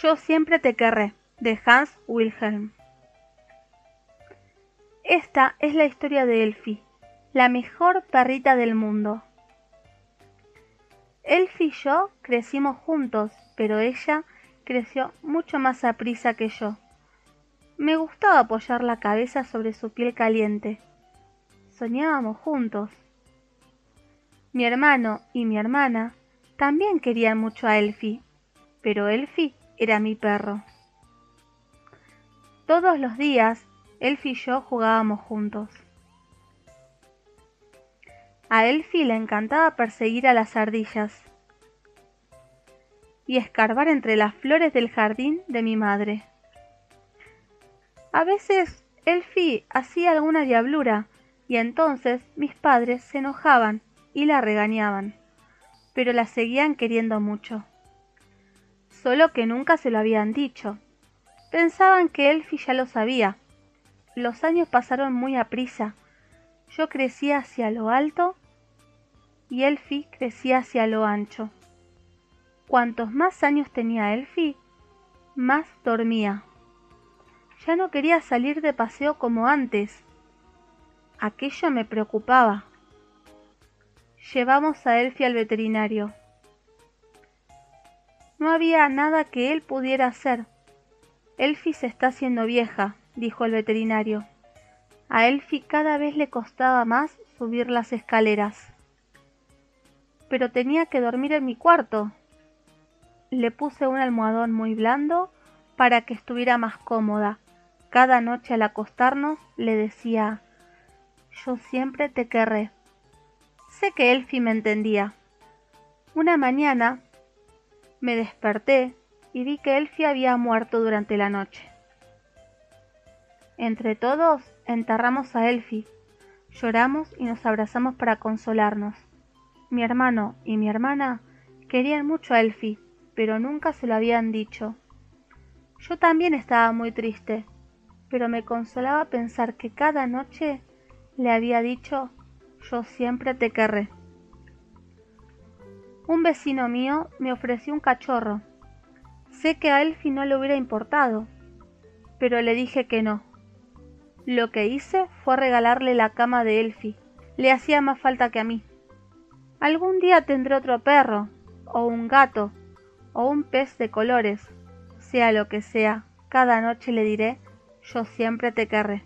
Yo siempre te querré, de Hans Wilhelm. Esta es la historia de Elfie, la mejor perrita del mundo. Elfie y yo crecimos juntos, pero ella creció mucho más a prisa que yo. Me gustaba apoyar la cabeza sobre su piel caliente. Soñábamos juntos. Mi hermano y mi hermana también querían mucho a Elfie, pero Elfie era mi perro. Todos los días, Elfie y yo jugábamos juntos. A Elfie le encantaba perseguir a las ardillas y escarbar entre las flores del jardín de mi madre. A veces Elfie hacía alguna diablura y entonces mis padres se enojaban y la regañaban, pero la seguían queriendo mucho. Solo que nunca se lo habían dicho. Pensaban que Elfie ya lo sabía. Los años pasaron muy aprisa. Yo crecía hacia lo alto y Elfie crecía hacia lo ancho. Cuantos más años tenía Elfie, más dormía. Ya no quería salir de paseo como antes. Aquello me preocupaba. Llevamos a Elfie al veterinario. No había nada que él pudiera hacer. Elfie se está haciendo vieja, dijo el veterinario. A Elfie cada vez le costaba más subir las escaleras. Pero tenía que dormir en mi cuarto, le puse un almohadón muy blando para que estuviera más cómoda. Cada noche al acostarnos le decía Yo siempre te querré. Sé que Elfie me entendía. Una mañana me desperté y vi que Elfie había muerto durante la noche. Entre todos enterramos a Elfie, lloramos y nos abrazamos para consolarnos. Mi hermano y mi hermana querían mucho a Elfie pero nunca se lo habían dicho. Yo también estaba muy triste, pero me consolaba pensar que cada noche le había dicho yo siempre te querré. Un vecino mío me ofreció un cachorro. Sé que a Elfie no le hubiera importado, pero le dije que no. Lo que hice fue regalarle la cama de Elfie. Le hacía más falta que a mí. Algún día tendré otro perro, o un gato, o un pez de colores, sea lo que sea, cada noche le diré yo siempre te querré.